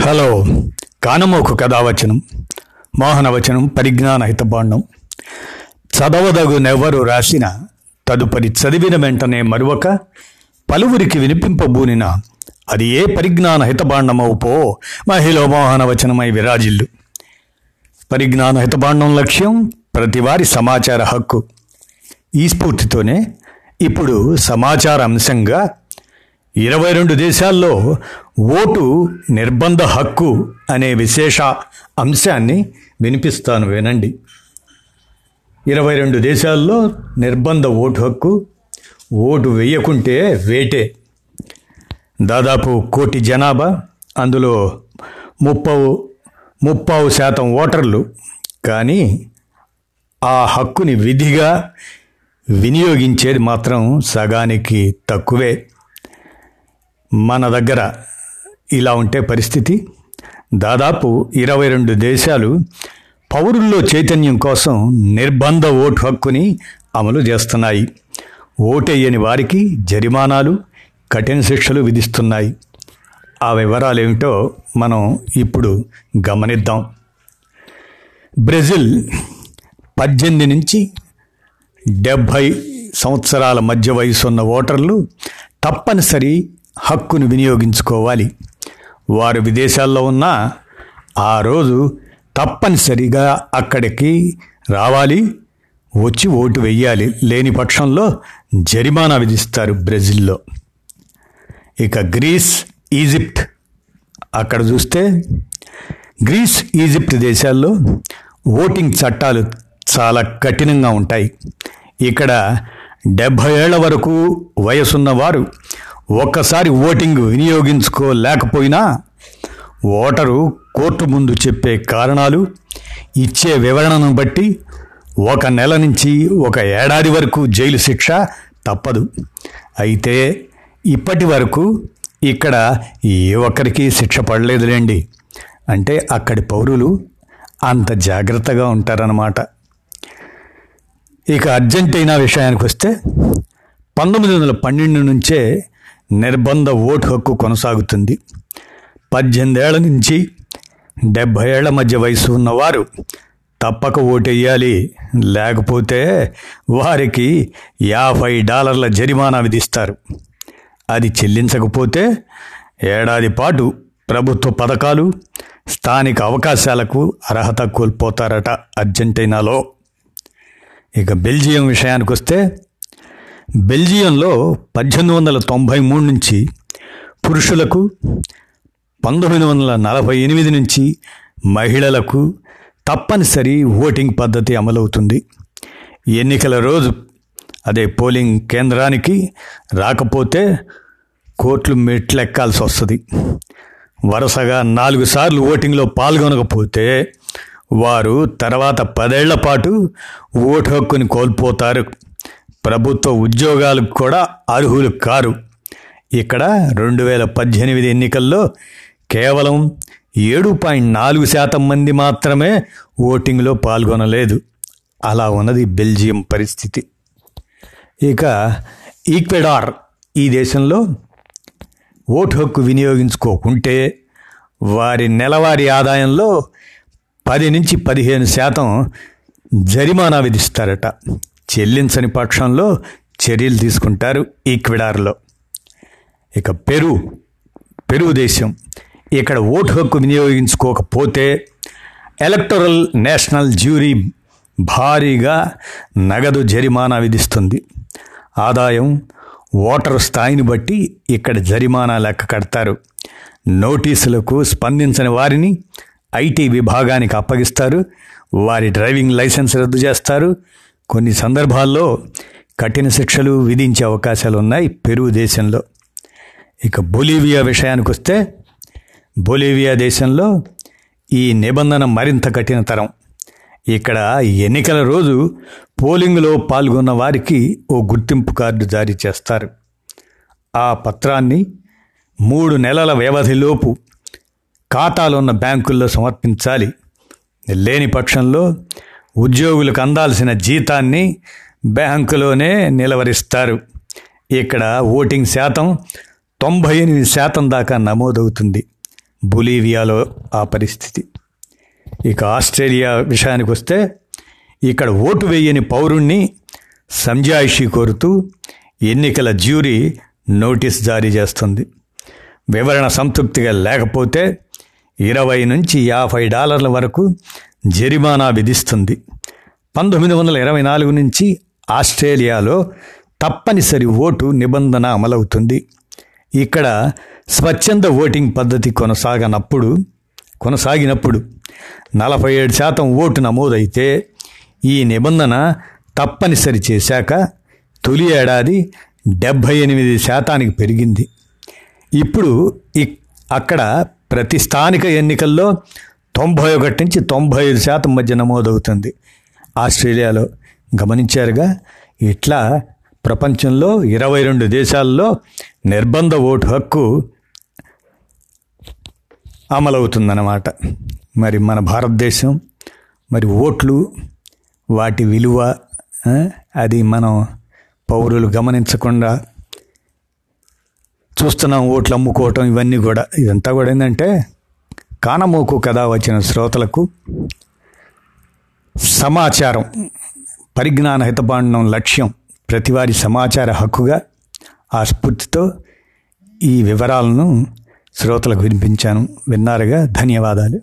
Hello. కానమోకు కథావచనం మోహనవచనం పరిజ్ఞాన హితబాండం చదవదగునెవ్వరు రాసిన తదుపరి చదివిన వెంటనే మరొక పలువురికి వినిపింపబూనిన అది ఏ పరిజ్ఞాన హితబాండమవు పో మహిళ మోహనవచనమై విరాజిల్లు. పరిజ్ఞాన హితబాండం లక్ష్యం ప్రతివారి సమాచార హక్కు. ఈ స్ఫూర్తితోనే ఇప్పుడు సమాచార అంశంగా ఇరవై రెండు దేశాల్లో ఓటు నిర్బంధ హక్కు అనే విశేష అంశాన్ని వినిపిస్తాను వినండి. ఇరవై రెండు దేశాల్లో నిర్బంధ ఓటు హక్కు ఓటు వేయకుంటే వేటే. దాదాపు కోటి జనాభా అందులో ముప్పవు ముప్పావు శాతం ఓటర్లు. కానీ ఆ హక్కుని విధిగా వినియోగించేది మాత్రం సగానికి తక్కువే. మన దగ్గర ఇలా ఉంటే పరిస్థితి. దాదాపు ఇరవై రెండు దేశాలు పౌరుల్లో చైతన్యం కోసం నిర్బంధ ఓటు హక్కుని అమలు చేస్తున్నాయి. ఓటేయని వారికి జరిమానాలు కఠిన శిక్షలు విధిస్తున్నాయి. ఆ వివరాలు ఏమిటో మనం ఇప్పుడు గమనిద్దాం. బ్రెజిల్ పద్దెనిమిది నుంచి డెబ్భై సంవత్సరాల మధ్య వయసున్న ఓటర్లు తప్పనిసరి హక్కును వినియోగించుకోవాలి. వారు విదేశాల్లో ఉన్న ఆ రోజు తప్పనిసరిగా అక్కడికి రావాలి. వచ్చి ఓటు వెయ్యాలి. లేని పక్షంలో జరిమానా విధిస్తారు బ్రెజిల్లో. ఇక గ్రీస్ ఈజిప్ట్. అక్కడ చూస్తే గ్రీస్ ఈజిప్ట్ దేశాల్లో ఓటింగ్ చట్టాలు చాలా కఠినంగా ఉంటాయి. ఇక్కడ డెబ్భై ఏళ్ళ వరకు వయసున్నవారు ఒక్కసారి ఓటింగ్ వినియోగించుకోలేకపోయినా ఓటరు కోర్టు ముందు చెప్పే కారణాలు ఇచ్చే వివరణను బట్టి ఒక నెల నుంచి ఒక ఏడాది వరకు జైలు శిక్ష తప్పదు. అయితే ఇప్పటి వరకు ఇక్కడ ఏ ఒక్కరికి శిక్ష పడలేదులేండి. అంటే అక్కడి పౌరులు అంత జాగ్రత్తగా ఉంటారన్నమాట. ఇక అర్జెంటీనా విషయానికి వస్తే పంతొమ్మిది వందల పన్నెండు నుంచే నిర్బంధ ఓటు హక్కు కొనసాగుతుంది. పద్దెనిమిదేళ్ళ నుంచి డెబ్భై ఏళ్ళ మధ్య వయసు ఉన్నవారు తప్పక ఓటెయ్యాలి లేకపోతే వారికి యాభై డాలర్ల జరిమానా విధిస్తారు. అది చెల్లించకపోతే ఏడాది పాటు ప్రభుత్వ పథకాలు స్థానిక అవకాశాలకు అర్హత కోల్పోతారట అర్జెంటీనాలో. ఇక బెల్జియం విషయానికి వస్తే బెల్జియంలో పద్దెనిమిది వందల తొంభై మూడు నుంచి పురుషులకు పంతొమ్మిది వందల నలభై ఎనిమిది నుంచి మహిళలకు తప్పనిసరి ఓటింగ్ పద్ధతి అమలవుతుంది. ఎన్నికల రోజు అదే పోలింగ్ కేంద్రానికి రాకపోతే కోట్లు మెట్లెక్కాల్సి వస్తుంది. వరుసగా నాలుగు సార్లు ఓటింగ్లో పాల్గొనకపోతే వారు తర్వాత పదేళ్ళ పాటు ఓటు హక్కుని కోల్పోతారు. ప్రభుత్వ ఉద్యోగాలకు కూడా అర్హులు కారు. ఇక్కడ రెండు వేల పద్దెనిమిది ఎన్నికల్లో కేవలం ఏడు పాయింట్ నాలుగు శాతం మంది మాత్రమే ఓటింగ్లో పాల్గొనలేదు. అలా ఉన్నది బెల్జియం పరిస్థితి. ఇక ఈక్వెడార్ ఈ దేశంలో ఓటు హక్కు వినియోగించుకోకుంటే వారి నెలవారీ ఆదాయంలో పది నుంచి పదిహేను శాతం జరిమానా విధిస్తారట. చెల్లించని పక్షంలో చర్యలు తీసుకుంటారు ఈక్విడార్లో ఇక పెరు పెరు దేశం. ఇక్కడ ఓటు హక్కు వినియోగించుకోకపోతే ఎలక్టరల్ నేషనల్ జ్యూరీ భారీగా నగదు జరిమానా విధిస్తుంది. ఆదాయం ఓటర్ స్థాయిని బట్టి ఇక్కడ జరిమానా లెక్క కడతారు. నోటీసులకు స్పందించని వారిని ఐటీ విభాగానికి అప్పగిస్తారు. వారి డ్రైవింగ్ లైసెన్స్ రద్దు చేస్తారు. కొన్ని సందర్భాల్లో కఠిన శిక్షలు విధించే అవకాశాలు ఉన్నాయి పెరుగు దేశంలో. ఇక బొలీవియా విషయానికి వస్తే బొలీవియా దేశంలో ఈ నిబంధన మరింత కఠినతరం ఇక్కడ ఎన్నికల రోజు పోలింగ్లో పాల్గొన్న వారికి ఓ గుర్తింపు కార్డు జారీ చేస్తారు. ఆ పత్రాన్ని మూడు నెలల వ్యవధిలోపు ఖాతాలున్న బ్యాంకుల్లో సమర్పించాలి. లేని పక్షంలో ఉద్యోగులకు అందాల్సిన జీతాన్ని బ్యాంకులోనే నిలవరిస్తారు. ఇక్కడ ఓటింగ్ శాతం తొంభై ఎనిమిది శాతం దాకా నమోదవుతుంది. బొలీవియాలో ఆ పరిస్థితి. ఇక ఆస్ట్రేలియా విషయానికి వస్తే ఇక్కడ ఓటు వేయని పౌరుణ్ణి సంజాయిషి కోరుతూ ఎన్నికల జ్యూరీ నోటీస్ జారీ చేస్తుంది. వివరణ సంతృప్తిగా లేకపోతే ఇరవై నుంచి యాభై డాలర్ల వరకు జరిమానా విధిస్తుంది. పంతొమ్మిది వందల ఇరవై నాలుగు నుంచి ఆస్ట్రేలియాలో తప్పనిసరి ఓటు నిబంధన అమలవుతుంది. ఇక్కడ స్వచ్ఛంద ఓటింగ్ పద్ధతి కొనసాగనప్పుడు కొనసాగినప్పుడు నలభై ఏడు శాతం ఓటు నమోదైతే ఈ నిబంధన తప్పనిసరి చేశాక తొలి ఏడాది డెబ్భై ఎనిమిది శాతానికి పెరిగింది. ఇప్పుడు అక్కడ ప్రతి స్థానిక ఎన్నికల్లో తొంభై ఒకటి నుంచి తొంభై ఐదు శాతం మధ్య నమోదవుతుంది. ఆస్ట్రేలియాలో గమనించారుగా ఇట్లా ప్రపంచంలో ఇరవై రెండు దేశాల్లో నిర్బంధ ఓటు హక్కు అమలవుతుందన్నమాట. మరి మన భారతదేశం మరి ఓట్లు వాటి విలువ అది మనం పౌరులు గమనించకుండా చూస్తున్నాం ఓట్లు అమ్ముకోవటం ఇవన్నీ కూడా. ఇదంతా కూడా ఏంటంటే కానమోకు కథ వచ్చిన శ్రోతలకు సమాచారం పరిజ్ఞాన హితపాండం లక్ష్యం ప్రతివారి సమాచార హక్కుగా ఆ స్ఫూర్తితో ఈ వివరాలను శ్రోతలకు వినిపించాను. విన్నారుగా ధన్యవాదాలు.